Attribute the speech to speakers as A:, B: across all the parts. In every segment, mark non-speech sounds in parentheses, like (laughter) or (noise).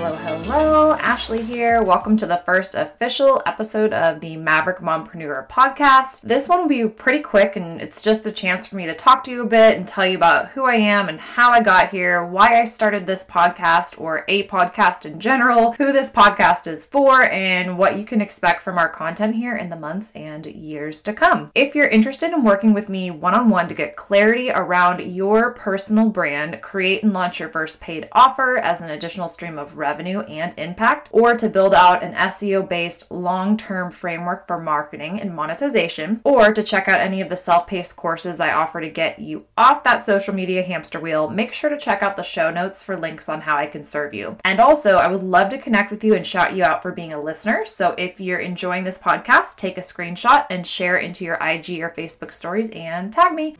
A: Hello, hello. Ashley here. Welcome to the first official episode of the Maverick Mompreneur podcast. This one will be pretty quick and it's just a chance for me to talk to you a bit and tell you about who I am and how I got here, why I started this podcast or a podcast in general, who this podcast is for, and what you can expect from our content here in the months and years to come. If you're interested in working with me one on one to get clarity around your personal brand, create and launch your first paid offer as an additional stream of revenue and impact, or to build out an SEO based long term framework for marketing and monetization, or to check out any of the self paced courses I offer to get you off that social media hamster wheel, make sure to check out the show notes for links on how I can serve you. And also, I would love to connect with you and shout you out for being a listener. So if you're enjoying this podcast, take a screenshot and share into your IG or Facebook stories and tag me.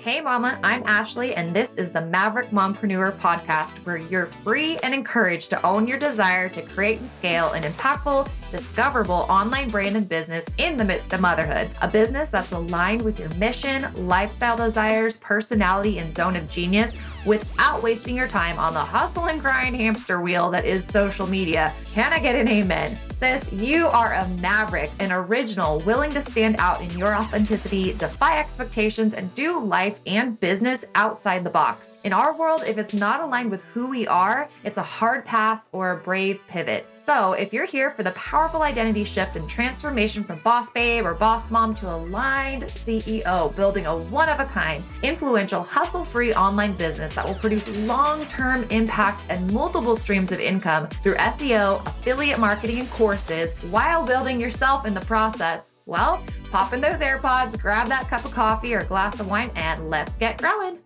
A: Hey, Mama, I'm Ashley, and this is the Maverick Mompreneur podcast, where you're free and encouraged to own your desire to create and scale an impactful, discoverable online brand and business in the midst of motherhood. A business that's aligned with your mission, lifestyle desires, personality, and zone of genius without wasting your time on the hustle and grind hamster wheel that is social media. Can I get an amen? Sis, you are a maverick, an original, willing to stand out in your authenticity, defy expectations, and do life and business outside the box. In our world, if it's not aligned with who we are, it's a hard pass or a brave pivot. So if you're here for the powerful identity shift and transformation from boss babe or boss mom to aligned CEO, building a one of a kind, influential, hustle free online business that will produce long term impact and multiple streams of income through SEO, affiliate marketing, and while building yourself in the process. Well, pop in those AirPods, grab that cup of coffee or glass of wine, and let's get growing.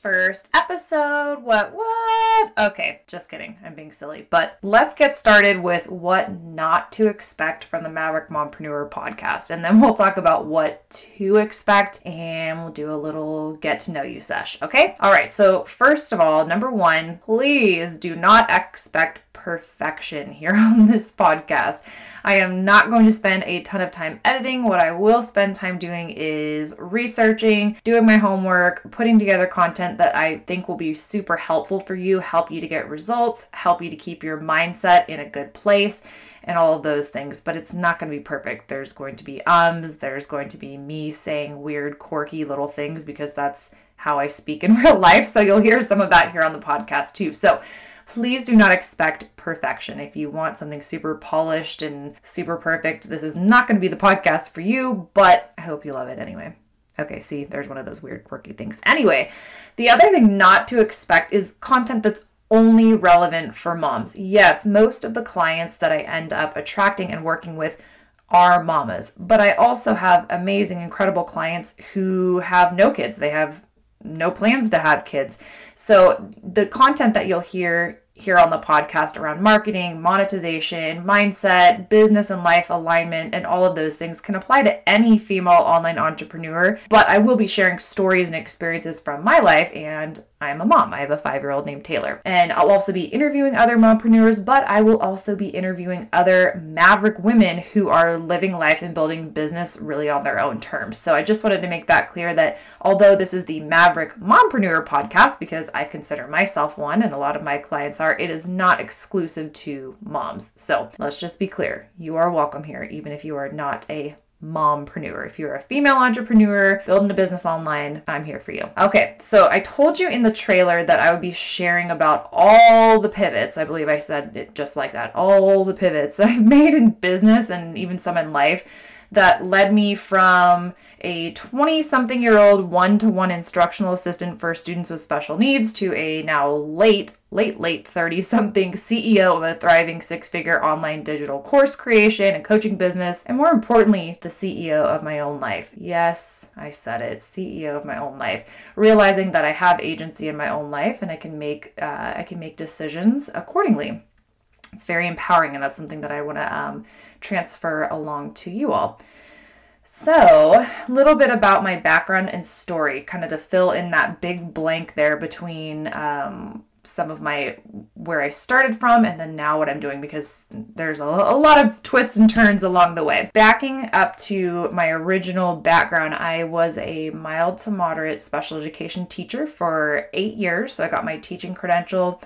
A: First episode. What, what? Okay, just kidding. I'm being silly. But let's get started with what not to expect from the Maverick Mompreneur podcast. And then we'll talk about what to expect and we'll do a little get to know you sesh. Okay? All right. So, first of all, number one, please do not expect perfection here (laughs) on this podcast. I am not going to spend a ton of time editing. What I will spend time doing is researching, doing my homework, putting together content that I think will be super helpful for you, help you to get results, help you to keep your mindset in a good place and all of those things, but it's not going to be perfect. There's going to be ums, there's going to be me saying weird, quirky little things because that's how I speak in (laughs) real life. So you'll hear some of that here on the podcast too. So please do not expect perfection. If you want something super polished and super perfect, this is not going to be the podcast for you, but I hope you love it anyway. Okay, see, there's one of those weird, quirky things. Anyway, the other thing not to expect is content that's only relevant for moms. Yes, most of the clients that I end up attracting and working with are mamas, but I also have amazing, incredible clients who have no kids. They have no plans to have kids. So the content that you'll hear here on the podcast around marketing, monetization, mindset, business and life alignment, and all of those things can apply to any female online entrepreneur. But I will be sharing stories and experiences from my life and I'm a mom. I have a five year old named Taylor. And I'll also be interviewing other mompreneurs, but I will also be interviewing other maverick women who are living life and building business really on their own terms. So I just wanted to make that clear that although this is the Maverick Mompreneur podcast, because I consider myself one and a lot of my clients are, it is not exclusive to moms. So let's just be clear you are welcome here, even if you are not a mompreneur. If you're a female entrepreneur building a business online, I'm here for you. Okay, so I told you in the trailer that I would be sharing about all the pivots. I believe I said it just like that. All the pivots (laughs) I've made in business and even some in life that led me from a 20 something year old one to one instructional assistant for students with special needs to a now late, late, late 30 something CEO of a thriving six figure online digital course creation and coaching business, and more importantly, the CEO of my own life. Yes, I said it, CEO of my own life. Realizing that I have agency in my own life and I can make uh, I can make decisions accordingly. It's very empowering, and that's something that I want to um, transfer along to you all. So, a little bit about my background and story, kind of to fill in that big blank there between um, some of my where I started from and then now what I'm doing because there's a, a, lot of twists and turns along the way. Backing up to my original background, I was a mild to moderate special education teacher for eight years. So I got my teaching credential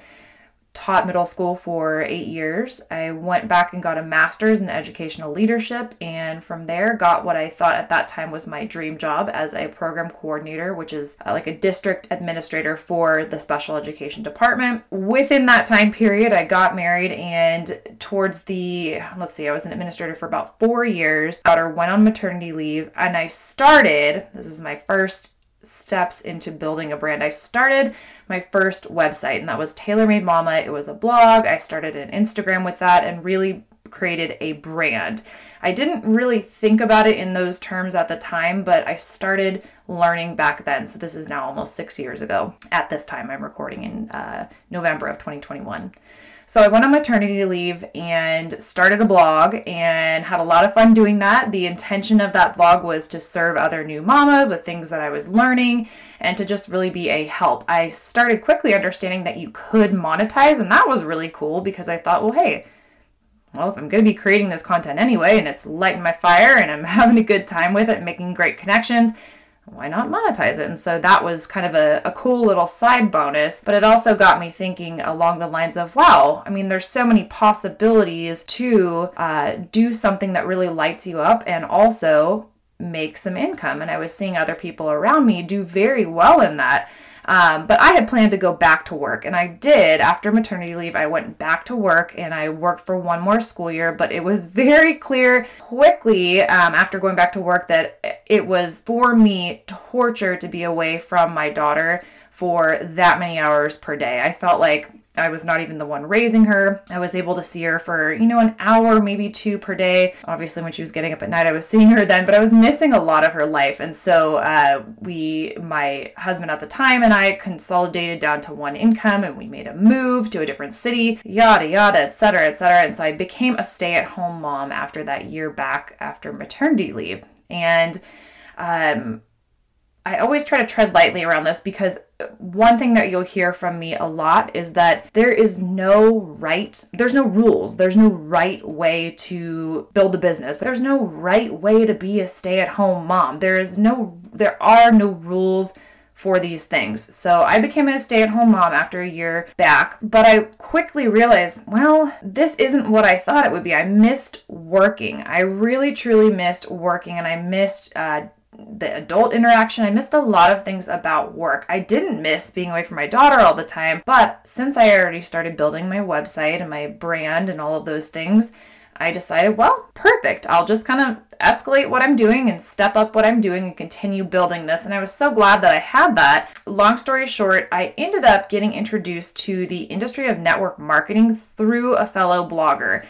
A: taught middle school for eight years. I went back and got a master's in educational leadership, and from there, got what I thought at that time was my dream job as a program coordinator, which is uh, like a district administrator for the special education department. Within that time period, I got married, and towards the let's see, I was an administrator for about four years. Daughter went on maternity leave, and I started. This is my first steps into building a brand. I started my first website, and that was Taylor Made Mama. It was a blog. I started an Instagram with that and really created a brand. I didn't really think about it in those terms at the time, but I started learning back then. So this is now almost six years ago at this time. I'm recording in uh, November of 2021. So I went on maternity leave and started a blog and had a lot of fun doing that. The intention of that blog was to serve other new mamas with things that I was learning and to just really be a help. I started quickly understanding that you could monetize, and that was really cool because I thought, well, hey, well, if I'm going to be creating this content anyway and it's lighting my fire and I'm (laughs) having a good time with it, making great connections, why not monetize it? And so that was kind of a, a cool little side bonus, but it also got me thinking along the lines of, wow, I mean, there's so many possibilities to uh, do something that really lights you up and also make some income. And I was seeing other people around me do very well in that. Um, but I had planned to go back to work, and I did. After maternity leave, I went back to work and I worked for one more school year. But it was (laughs) very clear quickly um, after going back to work that it was for me torture to be away from my daughter for that many hours per day. I felt like I was not even the one raising her. I was able to see her for, you know, an hour, maybe two per day. Obviously, when she was getting up at night, I was seeing her then, but I was missing a lot of her life. And so, uh, we, my husband at the time, and I consolidated down to one income and we made a move to a different city, yada, yada, etc., etc. And so, I became a stay at home mom after that year back after maternity leave. And, um, I always try to tread lightly around this because one thing that you'll hear from me a lot is that there is no right, there's no rules, there's no right way to build a business. There's no right way to be a stay-at-home mom. There is no there are no rules for these things. So I became a stay at home mom after a year back, but I quickly realized, well, this isn't what I thought it would be. I missed working. I really, truly missed working and I missed uh, the adult interaction. I missed a lot of things about work. I didn't miss being away from my daughter all the time, but since I already started building my website and my brand and all of those things, I decided, well, perfect. I'll just kind of escalate what I'm doing and step up what I'm doing and continue building this. And I was so glad that I had that. Long story short, I ended up getting introduced to the industry of network marketing through a fellow blogger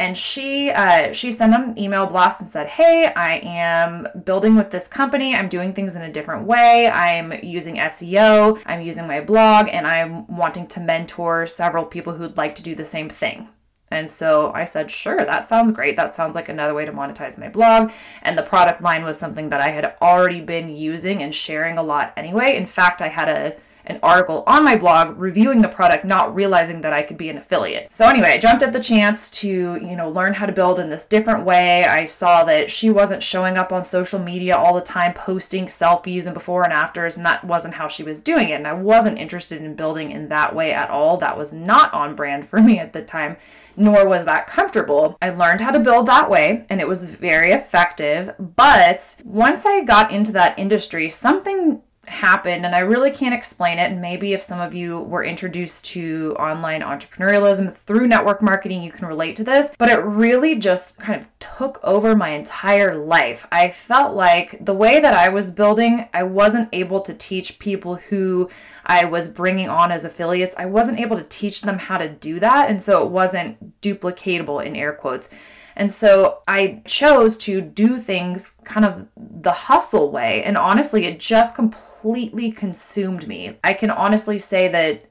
A: and she uh, she sent an email blast and said, "Hey, I am building with this company. I'm doing things in a different way. I'm using SEO. I'm using my blog, and I'm wanting to mentor several people who'd like to do the same thing." And so I said, sure, that sounds great. That sounds like another way to monetize my blog. And the product line was something that I had already been using and sharing a lot anyway. In fact, I had a an article on my blog reviewing the product, not realizing that I could be an affiliate. So anyway, I jumped at the chance to, you know, learn how to build in this different way. I saw that she wasn't showing up on social media all the time posting selfies and before and afters, and that wasn't how she was doing it. And I wasn't interested in building in that way at all. That was not on brand for (laughs) me at the time nor was that comfortable. I learned how to build that way and it was very effective. But once I got into that industry, something happened and I really can't explain it. And maybe if some of you were introduced to online entrepreneurialism through network marketing, you can relate to this. But it really just kind of took over my entire life. I felt like the way that I was building, I wasn't able to teach people who I was bringing on as affiliates. I wasn't able to teach them how to do that. And so it wasn't duplicatable in air quotes. And so I chose to do things kind of the hustle way. And honestly, it just completely consumed me. I can honestly say that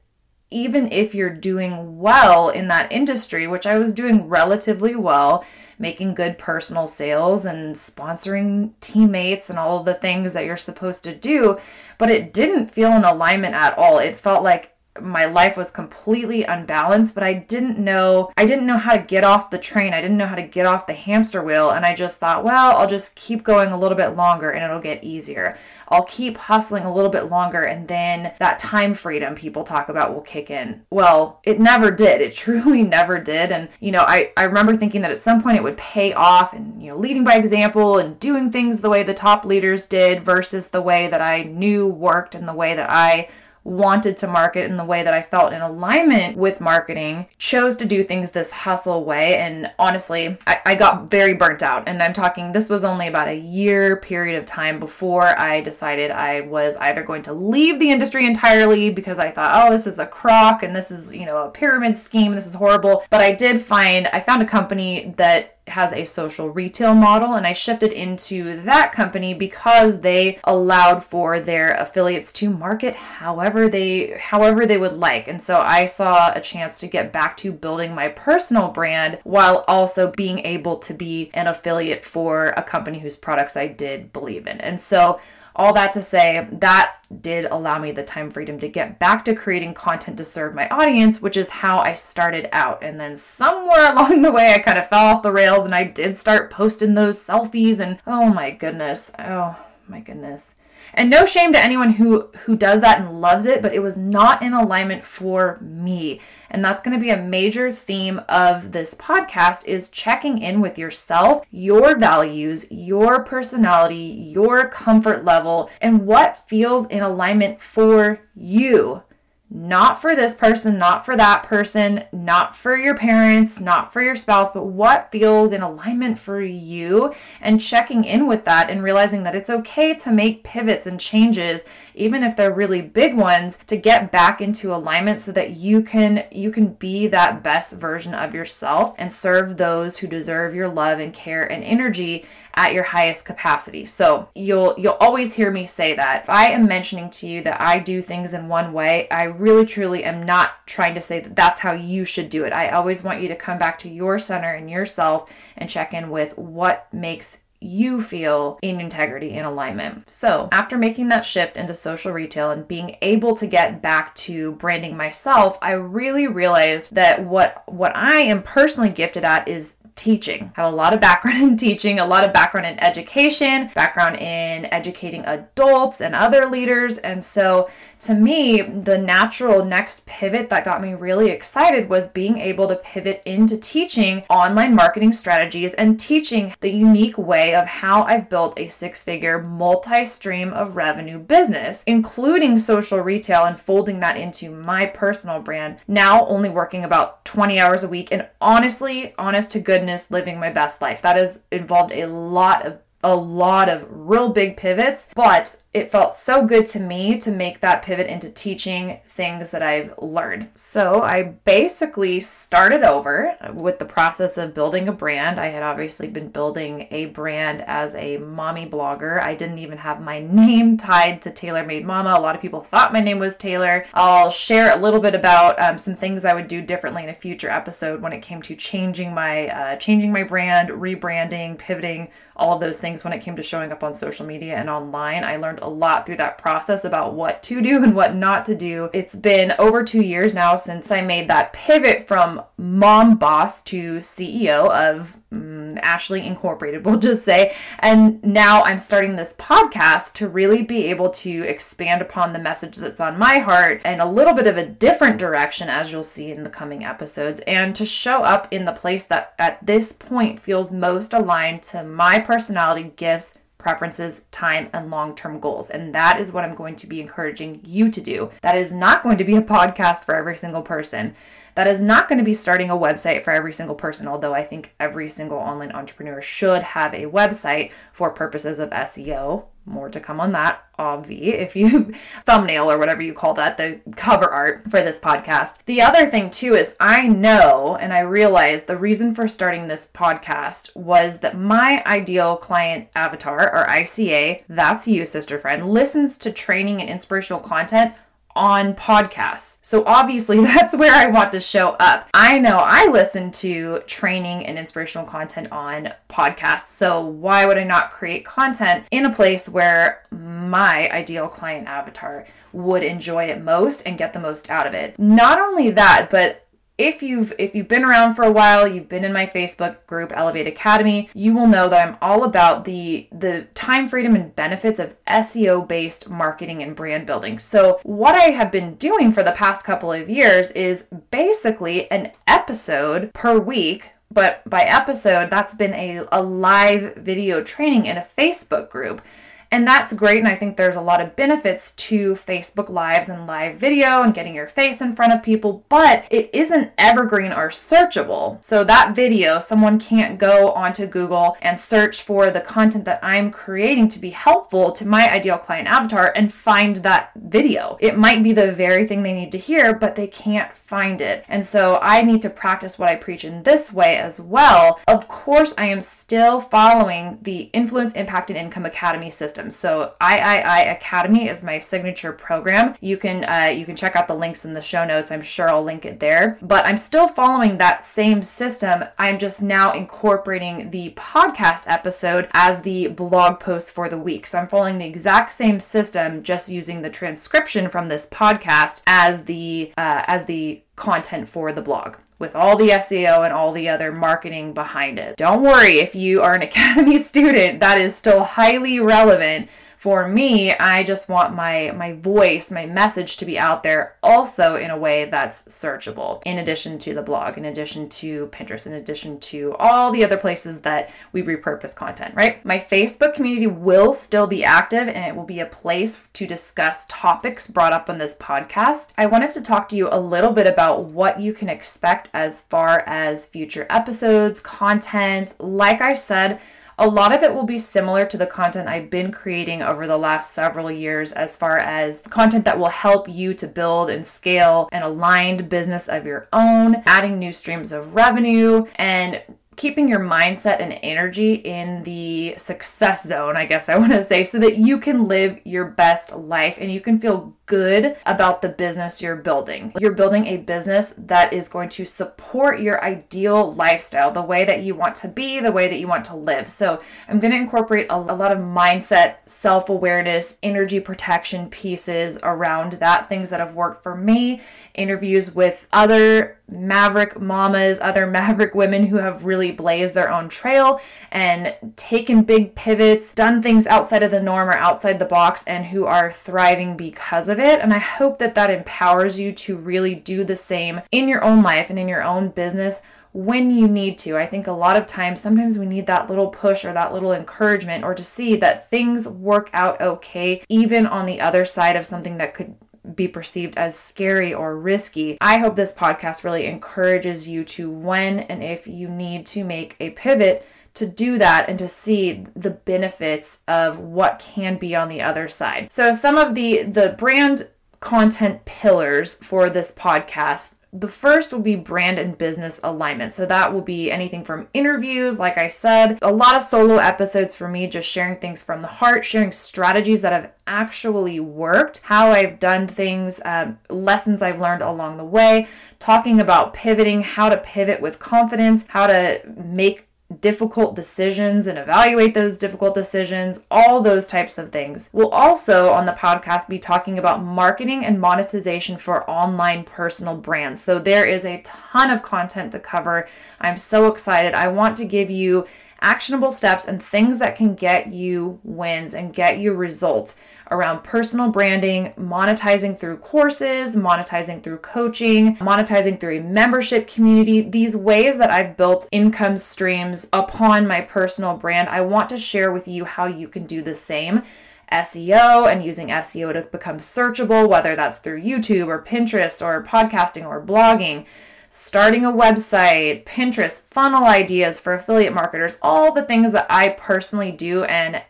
A: even if you're doing well in that industry, which I was doing relatively well, making good personal sales and sponsoring teammates and all of the things that you're supposed to do, but it didn't feel in alignment at all. It felt like my life was completely unbalanced, but I didn't know I didn't know how to get off the train. I didn't know how to get off the hamster wheel and I just thought, well, I'll just keep going a little bit longer and it'll get easier. I'll keep hustling a little bit longer and then that time freedom people talk about will kick in. Well, it never did. It (laughs) truly never did. And, you know, I, I remember thinking that at some point it would pay off and, you know, leading by example and doing things the way the top leaders did versus the way that I knew worked and the way that I wanted to market in the way that I felt in alignment with marketing, chose to do things this hustle way. And honestly, I, I, got very burnt out. And I'm talking, this was only about a year period of time before I decided I was either going to leave the industry entirely because I thought, oh, this is a crock and this is, you know, a pyramid scheme. This is horrible. But I did find, I found a company that has a social retail model and I shifted into that company because they allowed for their affiliates to market however they however they would like. And so I saw a chance to get back to building my personal brand while also being able to be an affiliate for a company whose products I did believe in. And so all that to say, that did allow me the time freedom to get back to creating content to serve my audience, which is how I started out. And then somewhere (laughs) along the way, I kind of fell off the rails and I did start posting those selfies. And oh my goodness, oh my goodness. And no shame to anyone who who does that and loves it, but it was not in alignment for me. And that's going to be a major theme of this podcast is checking in with yourself, your values, your personality, your comfort level, and what feels in alignment for you not for this person, not for that person, not for your parents, not for your spouse, but what feels in alignment for you and checking in with that and realizing that it's okay to make pivots and changes even if they're really big ones to get back into alignment so that you can you can be that best version of yourself and serve those who deserve your love and care and energy at your highest capacity. So you'll you'll always hear me say that. If I am mentioning to you that I do things in one way, I really truly am not trying to say that that's how you should do it. I always want you to come back to your center and yourself and check in with what makes you feel in integrity and alignment. So, after making that shift into social retail and being able to get back to branding myself, I really realized that what what I am personally gifted at is teaching. I have a lot of background (laughs) in teaching, a lot of background in education, background in educating adults and other leaders. And so to me, the natural next pivot that got me really excited was being able to pivot into teaching online marketing strategies and teaching the unique way of how I've built a six figure multi stream of revenue business, including social retail and folding that into my personal brand. Now, only working about 20 hours a week and honestly, honest to goodness, living my best life. That has involved a lot of a lot of real big pivots, but it felt so good to me to make that pivot into teaching things that I've learned. So I basically started over with the process of building a brand. I had obviously been building a brand as a mommy blogger. I didn't even have my (laughs) name tied to Taylor Made Mama. A lot of people thought my name was Taylor. I'll share a little bit about um, some things I would do differently in a future episode when it came to changing my uh, changing my brand, rebranding, pivoting, all of those things when it came to showing up on social media and online. I learned a lot through that process about what to do and what not to do. It's been over two years now since I made that pivot from mom boss to CEO of um, Ashley Incorporated, (laughs) we'll just say. And now I'm starting this podcast to really be able to expand upon the message that's on my heart and a little bit of a different direction, as you'll see in the coming episodes, and to show up in the place that at this point feels most aligned to my personality, gifts, preferences, time, and long term goals. And that is what I'm going to be encouraging you to do. That is not going to be a (laughs) podcast for every single person. That is not going to be starting a website for every single person, although I think every single online entrepreneur should have a website for purposes of SEO. More to come on that, obvi, if you (laughs) thumbnail or whatever you call that, the cover art for this podcast. The other thing, too, is I know and I realize the reason for starting this podcast was that my ideal client avatar, or ICA, that's you, sister friend, listens to training and inspirational content on podcasts. So obviously (laughs) that's where I want to show up. I know I listen to training and inspirational content on podcasts. So why would I not create content in a place where my ideal client avatar would enjoy it most and get the most out of it? Not only that, but if you've if you've been around for a while you've been in my facebook group elevate academy you will know that i'm all about the the time freedom and benefits of seo based marketing and brand building. So what i have been doing for the past couple of years is basically an episode per week but by episode that's been a, a live video training in a facebook group and that's great. And I think there's a lot of benefits to Facebook Lives and live video and getting your face in front of people, but it isn't evergreen or searchable. So that video, someone can't go onto Google and search for the content that I'm creating to be helpful to my ideal client avatar and find that video. It might be the very thing they need to hear, but they can't find it. And so I need to practice what I preach in this way as well. Of course, I am still following the Influence, Impact, and Income Academy system systems. So III Academy is my signature program. You can uh, you can check out the links in the show notes. I'm sure I'll link it there. But I'm still following that same system. I'm just now incorporating the podcast episode as the blog post for the week. So I'm following the exact same system, just using the transcription from this podcast as the uh, as the content for the blog with all the SEO and all the other marketing behind it. Don't worry if you are an (laughs) Academy student, that is still highly relevant for me, I just want my my voice, my message to be out there also in a way that's searchable. In addition to the blog, in addition to Pinterest, in addition to all the other places that we repurpose content, right? My Facebook community will still be active and it will be a place to discuss topics brought up on this podcast. I wanted to talk to you a little bit about what you can expect as far as future episodes, content. Like I said, a lot of it will be similar to the content I've been creating over the last several years, as far as content that will help you to build and scale an aligned business of your own, adding new streams of revenue, and keeping your mindset and energy in the success zone, I guess I want to say, so that you can live your best life and you can feel good about the business you're building. You're building a business that is going to support your ideal lifestyle, the way that you want to be, the way that you want to live. So, I'm going to incorporate a, a lot of mindset, self awareness, energy protection pieces around that, things that have worked for me, interviews with other maverick mamas, other (laughs) maverick women who have really blazed their own trail and taken big pivots, done things outside of the norm or outside the box, and who are thriving because of it. And I hope that that empowers you to really do the same in your own life and in your own business when you need to. I think a lot of times, sometimes we need that little push or that little encouragement or to see that things work out okay, even on the other side of something that could be perceived as scary or risky. I hope this podcast really encourages you to when and if you need to make a pivot to do that and to see the benefits of what can be on the other side. So some of the the brand content pillars for this podcast the first will be brand and business alignment. So that will be anything from interviews, like I said, a lot of solo episodes for me, just sharing things from the heart, sharing strategies that have actually worked, how I've done things, um, lessons I've learned along the way, talking about pivoting, how to pivot with confidence, how to make difficult decisions and evaluate those difficult decisions, all those types of things. We'll also on the podcast be talking about marketing and monetization for online personal brands. So there is a ton of content to cover. I'm so excited. I want to give you actionable steps and things that can get you wins and get you results around personal branding, monetizing through courses, monetizing through coaching, monetizing through a membership community. These ways that I've built income streams upon my personal brand, I want to share with you how you can do the same. SEO and using SEO to become searchable, whether that's through YouTube or Pinterest or podcasting or blogging starting a website, Pinterest, funnel ideas for affiliate marketers, all the things that I personally do and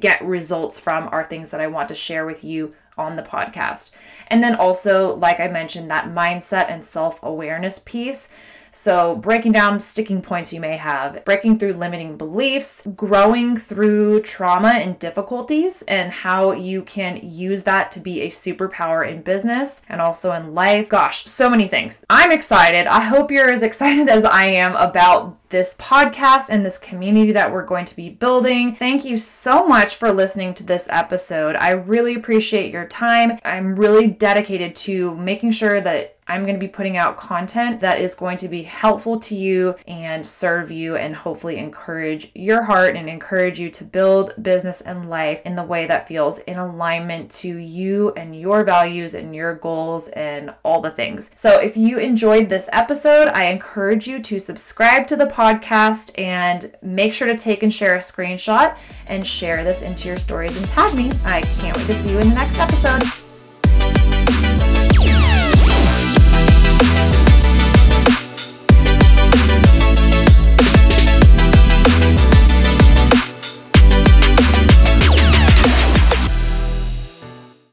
A: get results from are things that I want to share with you on the podcast. And then also, like I mentioned, that mindset and self awareness piece. So, breaking down sticking points you may have, breaking through limiting beliefs, growing through trauma and difficulties, and how you can use that to be a superpower in business and also in life. Gosh, so many things. I'm excited. I hope you're as (laughs) excited as I am about this podcast and this community that we're going to be building. Thank you so much for listening to this episode. I really appreciate your time. I'm really dedicated to making sure that I'm going to be putting out content that is going to be helpful to you and serve you and hopefully encourage your heart and encourage you to build business and life in the way that feels in alignment to you and your values and your goals and all the things. So, if you enjoyed this episode, I encourage you to subscribe to the podcast and make sure to take and share a screenshot and share this into your stories and tag me. I can't wait to see you in the next episode.